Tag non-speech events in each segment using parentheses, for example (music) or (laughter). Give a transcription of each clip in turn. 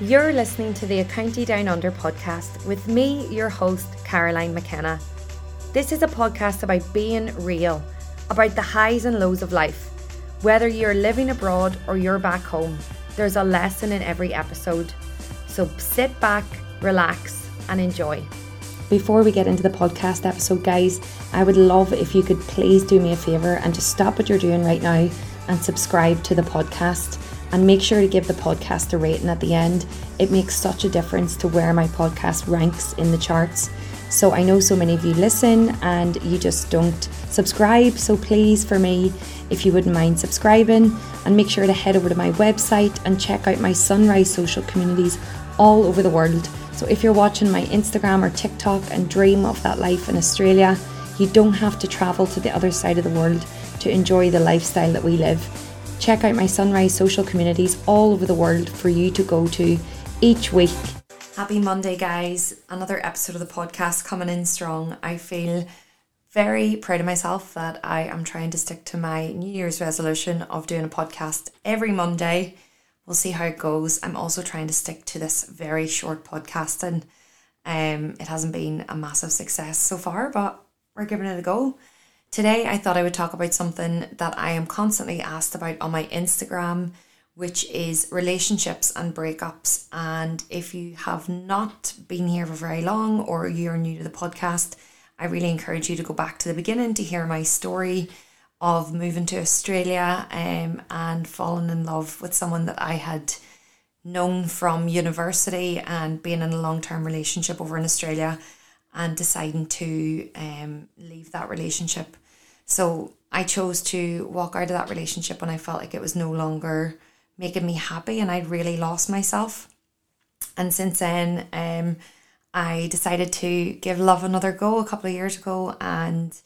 You're listening to the A County Down Under podcast with me, your host, Caroline McKenna. This is a podcast about being real, about the highs and lows of life. Whether you're living abroad or you're back home, there's a lesson in every episode. So sit back, relax, and enjoy. Before we get into the podcast episode, guys, I would love if you could please do me a favour and just stop what you're doing right now and subscribe to the podcast and make sure to give the podcast a rating at the end. It makes such a difference to where my podcast ranks in the charts. So I know so many of you listen and you just don't subscribe. So please, for me, if you wouldn't mind subscribing and make sure to head over to my website and check out my Sunrise social communities all over the world. So if you're watching my Instagram or TikTok and dream of that life in Australia, you don't have to travel to the other side of the world to enjoy the lifestyle that we live. Check out my Sunrise social communities all over the world for you to go to each week. Happy Monday, guys. Another episode of the podcast coming in strong. I feel very proud of myself that I am trying to stick to my New Year's resolution of doing a podcast every Monday. We'll see how it goes. I'm also trying to stick to this very short podcasting. Um, it hasn't been a massive success so far, but we're giving it a go. Today, I thought I would talk about something that I am constantly asked about on my Instagram, which is relationships and breakups. And if you have not been here for very long or you're new to the podcast, I really encourage you to go back to the beginning to hear my story of moving to Australia um, and falling in love with someone that I had known from university and being in a long term relationship over in Australia and deciding to um, leave that relationship. So I chose to walk out of that relationship when I felt like it was no longer making me happy and I'd really lost myself. And since then, um, I decided to give love another go a couple of years ago. And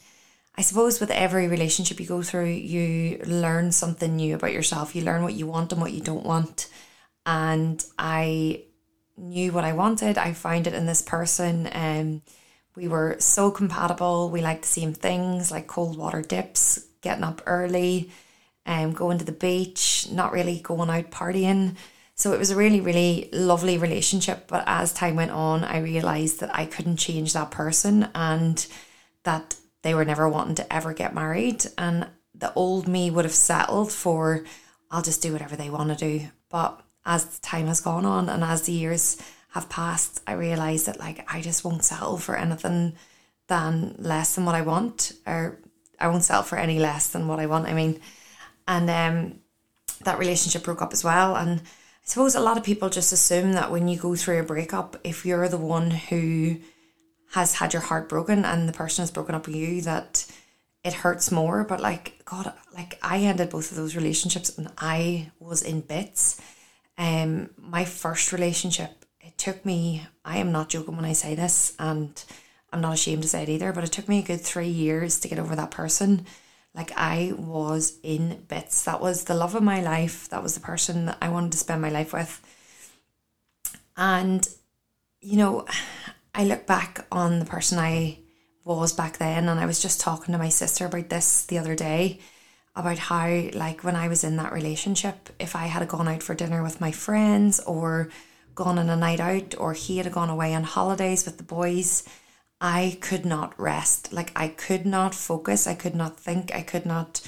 I suppose with every relationship you go through, you learn something new about yourself. You learn what you want and what you don't want. And I knew what I wanted. I found it in this person. Um, we were so compatible. We liked the same things like cold water dips, getting up early, um, going to the beach, not really going out partying. So it was a really, really lovely relationship. But as time went on, I realized that I couldn't change that person and that they were never wanting to ever get married. And the old me would have settled for, I'll just do whatever they want to do. But as time has gone on and as the years have passed, I realised that like I just won't settle for anything than less than what I want, or I won't settle for any less than what I want. I mean, and um, that relationship broke up as well. And I suppose a lot of people just assume that when you go through a breakup, if you're the one who has had your heart broken and the person has broken up with you, that it hurts more. But like God, like I ended both of those relationships and I was in bits. Um, my first relationship it took me, I am not joking when I say this, and I'm not ashamed to say it either, but it took me a good three years to get over that person. Like I was in bits. That was the love of my life. That was the person that I wanted to spend my life with. And, you know, I look back on the person I was back then, and I was just talking to my sister about this the other day about how, like, when I was in that relationship, if I had gone out for dinner with my friends or gone on a night out or he had gone away on holidays with the boys, I could not rest. Like I could not focus, I could not think, I could not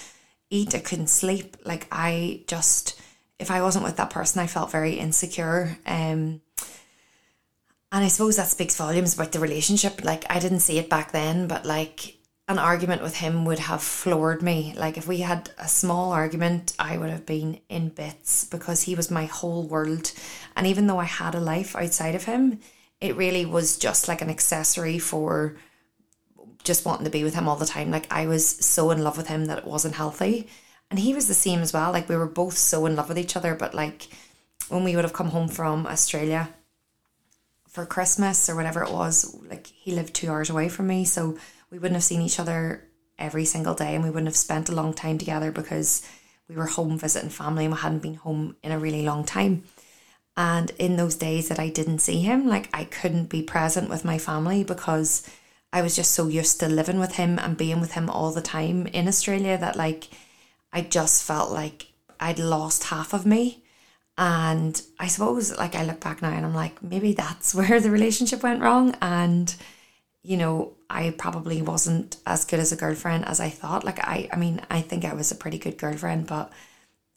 eat, I couldn't sleep. Like I just if I wasn't with that person, I felt very insecure. Um and I suppose that speaks volumes about the relationship. Like I didn't see it back then, but like an argument with him would have floored me. Like if we had a small argument, I would have been in bits because he was my whole world. And even though I had a life outside of him, it really was just like an accessory for just wanting to be with him all the time. Like I was so in love with him that it wasn't healthy. And he was the same as well. Like we were both so in love with each other, but like when we would have come home from Australia for Christmas or whatever it was, like he lived two hours away from me. So we wouldn't have seen each other every single day and we wouldn't have spent a long time together because we were home visiting family and we hadn't been home in a really long time. And in those days that I didn't see him, like I couldn't be present with my family because I was just so used to living with him and being with him all the time in Australia that like I just felt like I'd lost half of me. And I suppose, like, I look back now and I'm like, maybe that's (laughs) where the relationship went wrong. And, you know, I probably wasn't as good as a girlfriend as I thought. Like, I, I mean, I think I was a pretty good girlfriend, but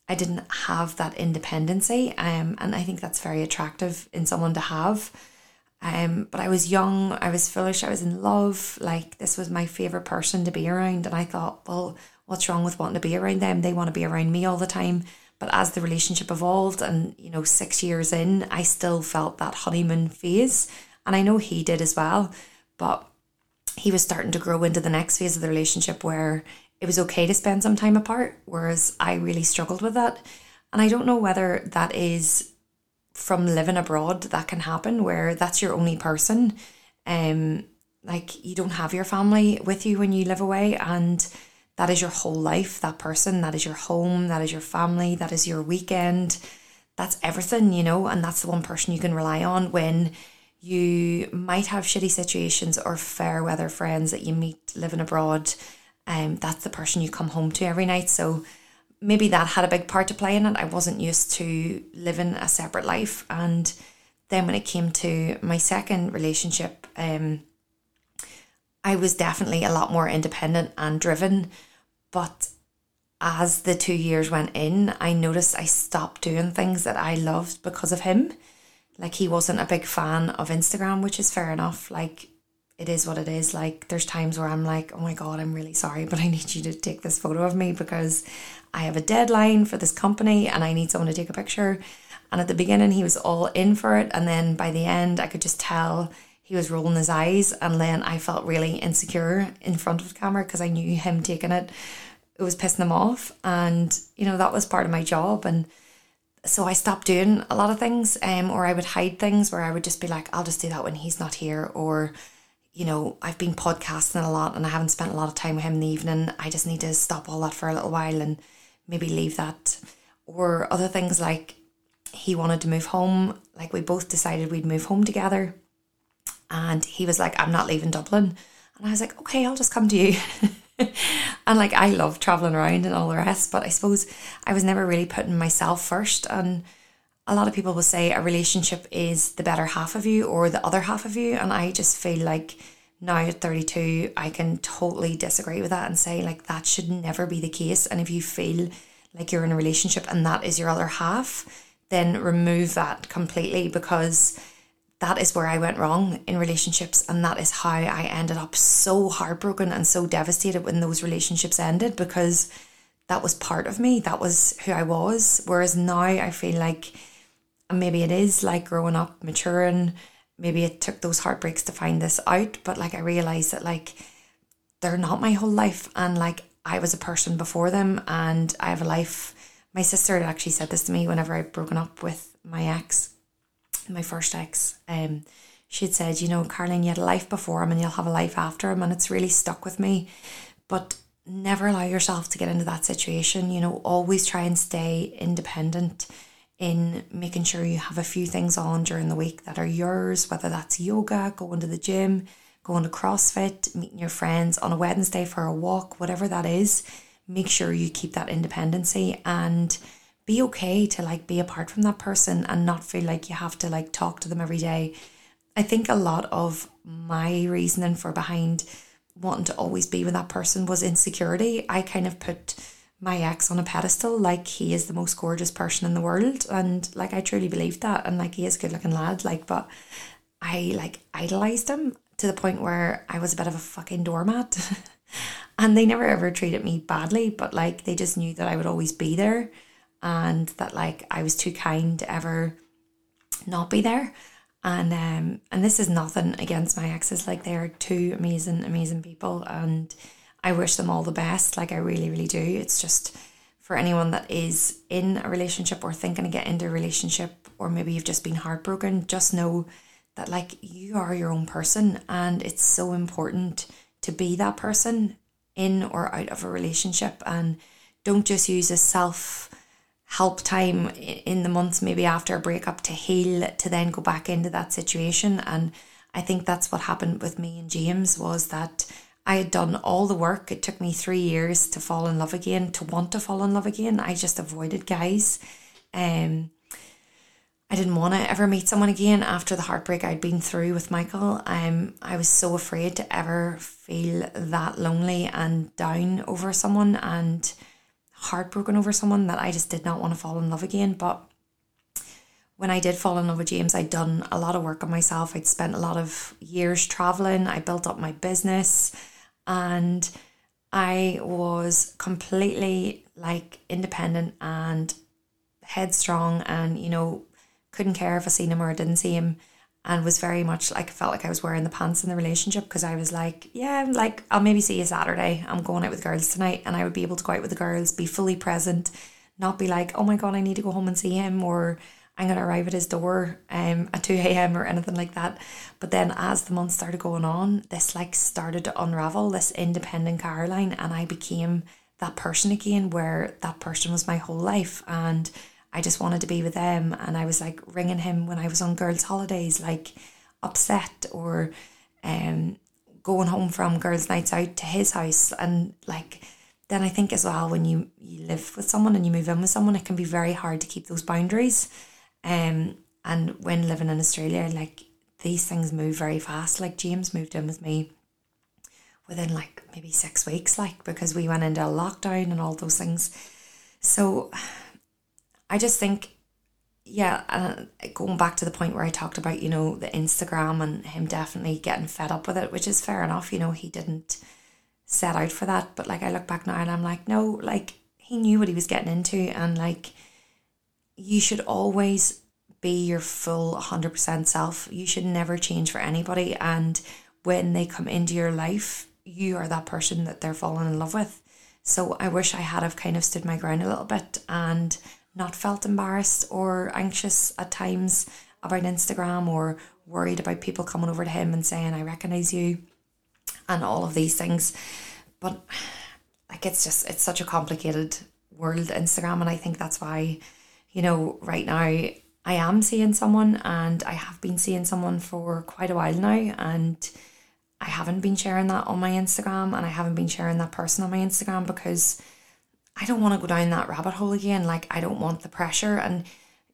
I didn't have that independency. Um, and I think that's very attractive in someone to have. Um, but I was young, I was foolish, I was in love. Like, this was my favorite person to be around. And I thought, well, what's wrong with wanting to be around them? They want to be around me all the time. But as the relationship evolved and, you know, six years in, I still felt that honeymoon phase. And I know he did as well. But he was starting to grow into the next phase of the relationship where it was okay to spend some time apart, whereas I really struggled with that. And I don't know whether that is from living abroad that can happen where that's your only person. Um like you don't have your family with you when you live away and that is your whole life, that person, that is your home, that is your family, that is your weekend. That's everything, you know, and that's the one person you can rely on when you might have shitty situations or fair weather friends that you meet living abroad. Um, that's the person you come home to every night. So maybe that had a big part to play in it. I wasn't used to living a separate life. And then when it came to my second relationship, um, I was definitely a lot more independent and driven. But as the two years went in, I noticed I stopped doing things that I loved because of him. Like he wasn't a big fan of Instagram, which is fair enough. Like it is what it is. Like there's times where I'm like, oh my god, I'm really sorry, but I need you to take this photo of me because I have a deadline for this company and I need someone to take a picture. And at the beginning, he was all in for it, and then by the end, I could just tell he was rolling his eyes, and then I felt really insecure in front of the camera because I knew him taking it. It was pissing him off, and you know that was part of my job and so I stopped doing a lot of things, um, or I would hide things where I would just be like, I'll just do that when he's not here, or you know, I've been podcasting a lot and I haven't spent a lot of time with him in the evening. I just need to stop all that for a little while and maybe leave that. Or other things like he wanted to move home, like we both decided we'd move home together. And he was like, I'm not leaving Dublin. And I was like, okay, I'll just come to you. (laughs) (laughs) and like I love traveling around and all the rest, but I suppose I was never really putting myself first. And a lot of people will say a relationship is the better half of you or the other half of you. And I just feel like now at 32, I can totally disagree with that and say like that should never be the case. And if you feel like you're in a relationship and that is your other half, then remove that completely because that is where I went wrong in relationships, and that is how I ended up so heartbroken and so devastated when those relationships ended because that was part of me, that was who I was. Whereas now I feel like maybe it is like growing up, maturing, maybe it took those heartbreaks to find this out, but like I realized that like they're not my whole life, and like I was a person before them, and I have a life. My sister had actually said this to me whenever I'd broken up with my ex my first ex, um, she'd said, you know, Caroline, you had a life before him and you'll have a life after him. And it's really stuck with me. But never allow yourself to get into that situation. You know, always try and stay independent in making sure you have a few things on during the week that are yours, whether that's yoga, going to the gym, going to CrossFit, meeting your friends on a Wednesday for a walk, whatever that is. Make sure you keep that independency and be okay to like be apart from that person and not feel like you have to like talk to them every day. I think a lot of my reasoning for behind wanting to always be with that person was insecurity. I kind of put my ex on a pedestal like he is the most gorgeous person in the world and like I truly believed that and like he is a good looking lad like but I like idolized him to the point where I was a bit of a fucking doormat (laughs) and they never ever treated me badly but like they just knew that I would always be there and that like I was too kind to ever not be there. And um and this is nothing against my exes, like they are two amazing, amazing people and I wish them all the best. Like I really, really do. It's just for anyone that is in a relationship or thinking to get into a relationship or maybe you've just been heartbroken, just know that like you are your own person and it's so important to be that person in or out of a relationship and don't just use a self help time in the months maybe after a breakup to heal to then go back into that situation. And i think that's what happened with me and james was that i had done all the work. It took me three years to fall in love again to want to fall in love again. I just avoided guys. Um I didn't want to ever meet someone again after the heartbreak I'd been through with Michael. Um, I was so afraid to ever feel that lonely and down over someone. And heartbroken over someone that I just did not want to fall in love again. But when I did fall in love with James, I'd done a lot of work on myself. I'd spent a lot of years traveling. I built up my business and I was completely like independent and headstrong and, you know, couldn't care if I seen him or I didn't see him and was very much like felt like I was wearing the pants in the relationship because I was like, yeah, I'm like I'll maybe see you Saturday. I'm going out with girls tonight and I would be able to go out with the girls, be fully present, not be like, oh my god, I need to go home and see him or I'm gonna arrive at his door um at 2 a.m. or anything like that. But then as the months started going on, this like started to unravel, this independent Caroline, and I became that person again where that person was my whole life and I just wanted to be with them. And I was like ringing him when I was on girls' holidays, like upset or um, going home from girls' nights out to his house. And like, then I think as well, when you, you live with someone and you move in with someone, it can be very hard to keep those boundaries. Um, and when living in Australia, like these things move very fast. Like James moved in with me within like maybe six weeks, like because we went into a lockdown and all those things. So I just think, yeah, uh, going back to the point where I talked about, you know, the Instagram and him definitely getting fed up with it, which is fair enough. You know, he didn't set out for that. But like, I look back now and I'm like, no, like, he knew what he was getting into. And like, you should always be your full 100% self. You should never change for anybody. And when they come into your life, you are that person that they're falling in love with. So I wish I had have kind of stood my ground a little bit and not felt embarrassed or anxious at times about Instagram or worried about people coming over to him and saying, I recognize you and all of these things. But like it's just it's such a complicated world, Instagram, and I think that's why, you know, right now I am seeing someone and I have been seeing someone for quite a while now and I haven't been sharing that on my Instagram and I haven't been sharing that person on my Instagram because I don't want to go down that rabbit hole again. Like, I don't want the pressure. And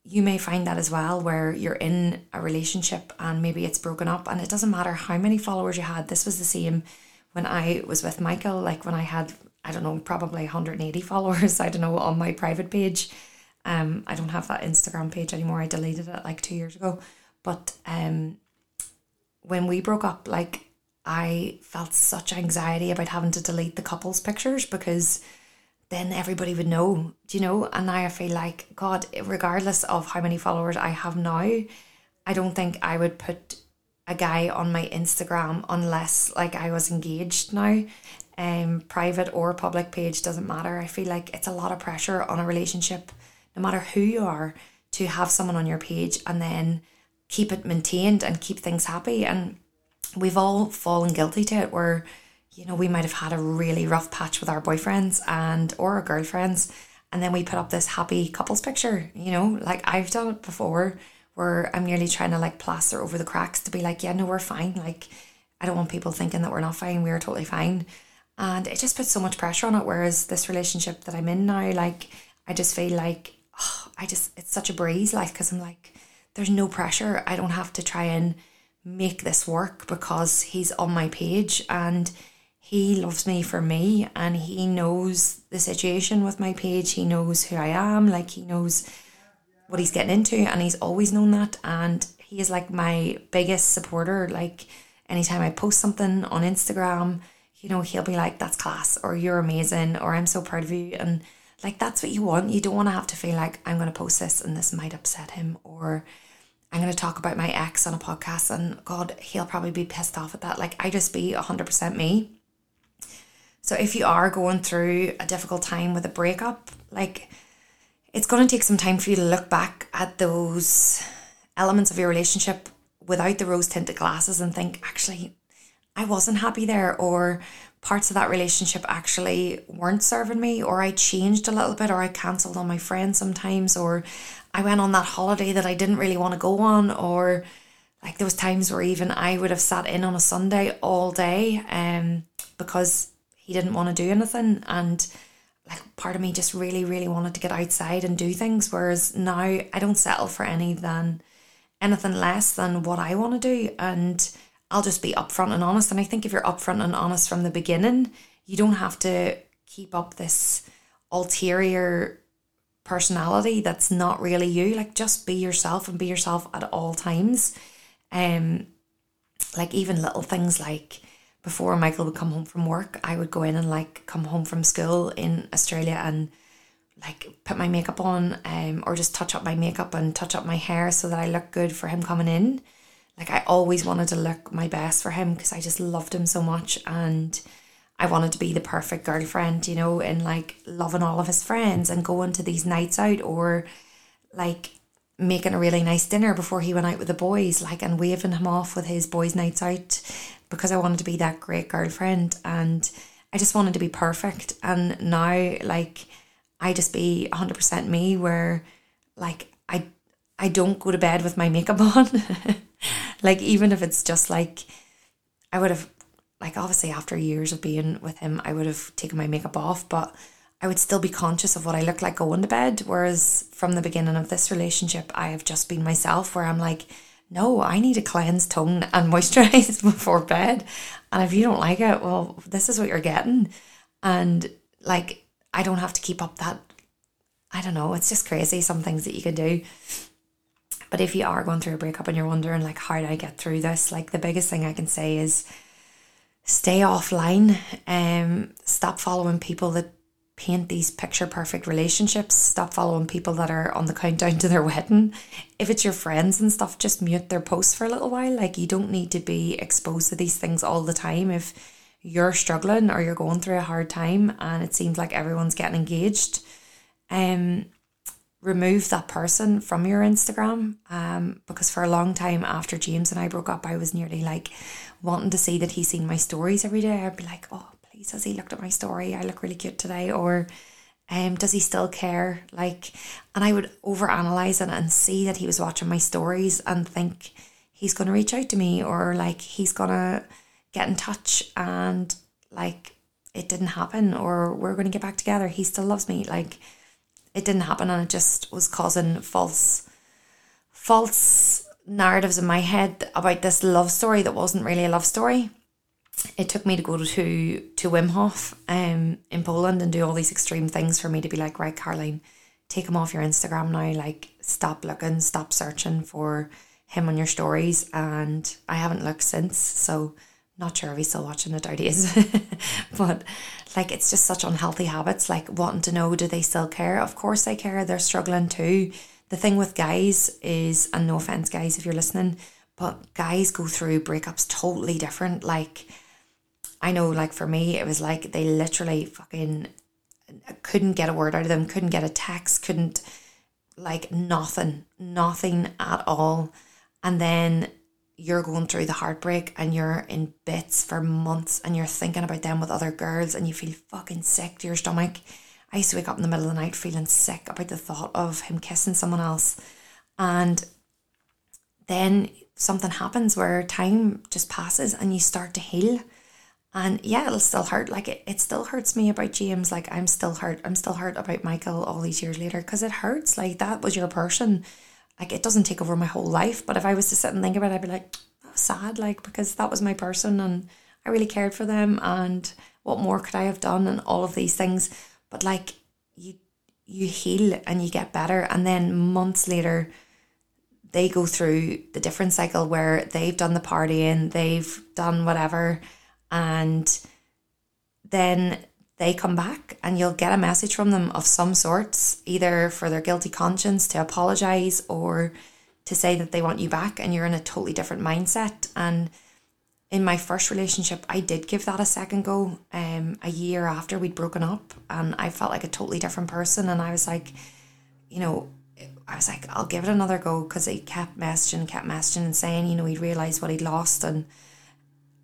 you may find that as well, where you're in a relationship and maybe it's broken up, and it doesn't matter how many followers you had. This was the same when I was with Michael, like when I had, I don't know, probably 180 (laughs) followers, I don't know, on my private page. Um, I don't have that Instagram page anymore. I deleted it like two years ago. But um, when we broke up, like I felt such anxiety about having to delete the couples pictures because then everybody would know, do you know? And now I feel like, God, regardless of how many followers I have now, I don't think I would put a guy on my Instagram unless like I was engaged now. Um, private or public page doesn't matter. I feel like it's a lot of pressure on a relationship, no matter who you are, to have someone on your page and then keep it maintained and keep things happy. And we've all fallen guilty to it where you know, we might have had a really rough patch with our boyfriends and or our girlfriends, and then we put up this happy couples picture, you know, like I've done it before where I'm nearly trying to like plaster over the cracks to be like, yeah, no, we're fine. Like, I don't want people thinking that we're not fine, we're totally fine. And it just puts so much pressure on it. Whereas this relationship that I'm in now, like, I just feel like, oh, I just, it's such a breeze, like, because I'm like, there's no pressure. I don't have to try and make this work because he's on my page and he loves me for me and he knows the situation with my page. He knows who I am, like he knows what he's getting into and he's always known that and he is like my biggest supporter. Like anytime I post something on Instagram, you know, he'll be like, That's class or you're amazing or I'm so proud of you and like that's what you want. You don't want to have to feel like I'm gonna post this and this might upset him or I'm going to talk about my ex on a podcast and God, he'll probably be pissed off at that. Like, I just be 100% me. So if you are going through a difficult time with a breakup, like it's going to take some time for you to look back at those elements of your relationship without the rose tinted glasses and think, actually, I wasn't happy there, or parts of that relationship actually weren't serving me, or I changed a little bit, or I cancelled on my friends sometimes, or I went on that holiday that I didn't really want to go on, or like there was times where even I would have sat in on a Sunday all day um because he didn't want to do anything and like part of me just really, really wanted to get outside and do things. Whereas now I don't settle for any than anything less than what I want to do. And I'll just be upfront and honest. And I think if you're upfront and honest from the beginning, you don't have to keep up this ulterior personality that's not really you. Like just be yourself and be yourself at all times. Um like even little things like before Michael would come home from work, I would go in and like come home from school in Australia and like put my makeup on um or just touch up my makeup and touch up my hair so that I look good for him coming in. Like I always wanted to look my best for him because I just loved him so much and I wanted to be the perfect girlfriend, you know, and like loving all of his friends and going to these nights out or like making a really nice dinner before he went out with the boys, like and waving him off with his boys' nights out because I wanted to be that great girlfriend and I just wanted to be perfect. And now like I just be 100% me where like I I don't go to bed with my makeup (laughs) on. like even if it's just like I would have like obviously after years of being with him, I would have taken my makeup off, but I would still be conscious of what I look like going to bed. Whereas from the beginning of this relationship, I have just been myself where I'm like, no, I need a cleanse, tone, and (laughs) moisturize before bed. And if you don't like it, well, this is what you're getting. And like, I don't have to keep up that. I don't know. It's just crazy. Some things that you can do. But if you are going through a breakup and you're wondering, like, how do I get through this? Like, the biggest thing I can say is stay offline. Um, stop following people that paint these picture perfect relationships. Stop following people that are on the countdown to their wedding. If it's your friends and stuff, just mute their posts for a little while. Like you don't need to be exposed to these things all the time. If you're struggling or you're going through a hard time and it seems like everyone's getting engaged, um, remove that person from your Instagram. Um, because for a long time after James and I broke up, I was nearly like, wanting to see that he's seen my stories every day. I'd be like, oh, please, has he looked at my story? I look really cute today. Or um, does he still care? Like, and I would overanalyze it and see that he was watching my stories and think he's going to reach out to me or like he's going to get in touch and like it didn't happen or we're going to get back together. He still loves me. Like, it didn't happen and it just was causing false, false narratives in my head about this love story that wasn't really a love story. It took me to go to to Wim Hof um, in Poland and do all these extreme things for me to be like, right, Caroline, take him off your Instagram now. Like, stop looking, stop searching for him on your stories. And I haven't looked since, so not sure if he's still watching it. (laughs) Doubt but like it's just such unhealthy habits. Like wanting to know, do they still care? Of course they care. They're struggling too the thing with guys is, and no offense, guys, if you're listening, but guys go through breakups totally different. Like, I know, like for me, it was like they literally fucking couldn't get a word out of them, couldn't get a text, couldn't like nothing, nothing at all. And then you're going through the heartbreak and you're in bits for months and you're thinking about them with other girls and you feel fucking sick to your stomach I used to wake up in the middle of the night feeling sick about the thought of him kissing someone else. And then something happens where time just passes and you start to heal. And yeah, it'll still hurt. Like it, it still hurts me about James. Like I'm still hurt. I'm still hurt about Michael all these years later because it hurts. Like that was your person. Like it doesn't take over my whole life. But if I was to sit and think about it, I'd be like, sad. Like because that was my person and I really cared for them. And what more could I have done? And all of these things but like you you heal and you get better and then months later they go through the different cycle where they've done the partying, they've done whatever, and then they come back and you'll get a message from them of some sorts, either for their guilty conscience to apologize or to say that they want you back and you're in a totally different mindset. And in my first relationship, I did give that a second go. Um, a year after we'd broken up, and I felt like a totally different person. And I was like, you know, I was like, I'll give it another go because he kept messaging, kept messaging, and saying, you know, he'd realised what he'd lost, and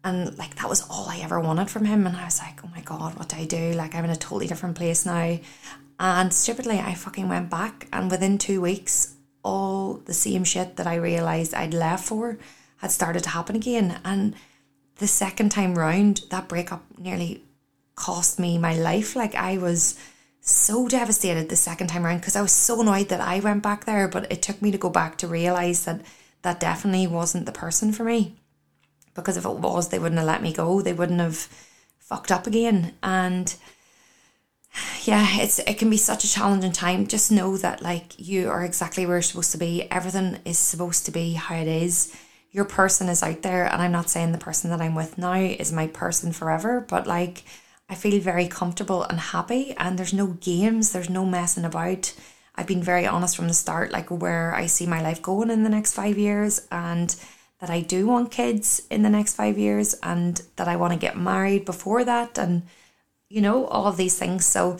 and like that was all I ever wanted from him. And I was like, oh my god, what do I do? Like I'm in a totally different place now. And stupidly, I fucking went back, and within two weeks, all the same shit that I realised I'd left for had started to happen again, and the second time round, that breakup nearly cost me my life. Like I was so devastated the second time around because I was so annoyed that I went back there, but it took me to go back to realize that that definitely wasn't the person for me. Because if it was, they wouldn't have let me go. They wouldn't have fucked up again. And yeah, it's it can be such a challenging time. Just know that like you are exactly where you're supposed to be. Everything is supposed to be how it is. Your person is out there, and I'm not saying the person that I'm with now is my person forever, but like I feel very comfortable and happy, and there's no games, there's no messing about. I've been very honest from the start, like where I see my life going in the next five years, and that I do want kids in the next five years, and that I want to get married before that, and you know, all of these things. So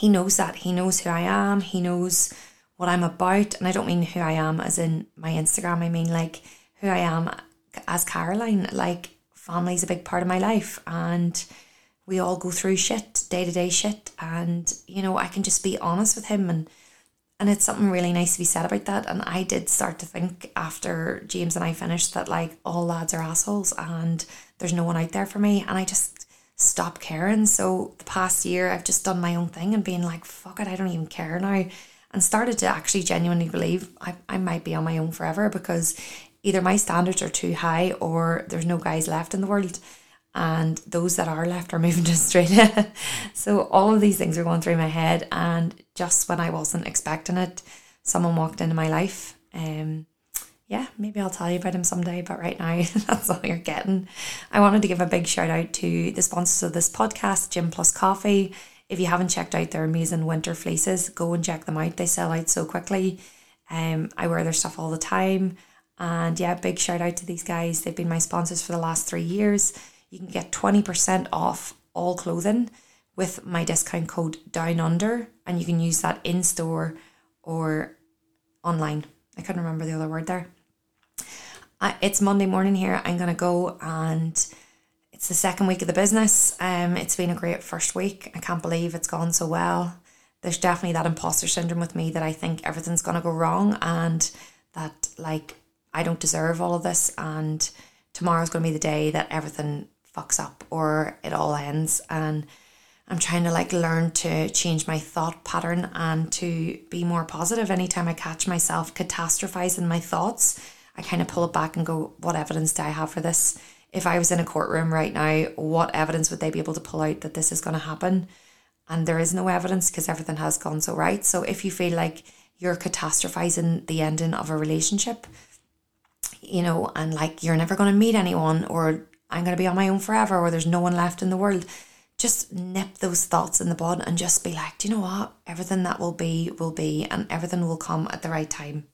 he knows that. He knows who I am. He knows what I'm about. And I don't mean who I am as in my Instagram. I mean like who I am as Caroline. Like family's a big part of my life and we all go through shit, day to day shit. And, you know, I can just be honest with him and and it's something really nice to be said about that. And I did start to think after James and I finished that like all lads are assholes and there's no one out there for me. And I just stopped caring. So the past year, I've just done my own thing and being like, fuck it, I don't even care now. And started to actually genuinely believe I, I might be on my own forever because either my standards are too high or there's no guys left in the world. And those that are left are moving to Australia. (laughs) so all of these things are going through my head. And just when I wasn't expecting it, someone walked into my life. Um, yeah, maybe I'll tell you about him someday, but right now (laughs) that's all you're getting. I wanted to give a big shout out to the sponsors of this podcast, Gym Plus Coffee. If you haven't checked out their amazing winter fleeces, go and check them out. They sell out so quickly. Um, I wear their stuff all the time. And yeah, big shout out to these guys. They've been my sponsors for the last three years. You can get 20% off all clothing with my discount code Down Under, and you can use that in store or online. I couldn't remember the other word there it's Monday morning here. I'm gonna go and it's the second week of the business. Um, it's been a great first week. I can't believe it's gone so well. There's definitely that imposter syndrome with me that I think everything's gonna go wrong and that like I don't deserve all of this and tomorrow's gonna be the day that everything fucks up or it all ends and I'm trying to like learn to change my thought pattern and to be more positive anytime I catch myself catastrophizing my thoughts I kind of pull it back and go, what evidence do I have for this? If I was in a courtroom right now, what evidence would they be able to pull out that this is going to happen? And there is no evidence because everything has gone so right. So if you feel like you're catastrophizing the ending of a relationship, you know, and like you're never going to meet anyone, or I'm going to be on my own forever, or there's no one left in the world, just nip those thoughts in the bud and just be like, do you know what? Everything that will be, will be, and everything will come at the right time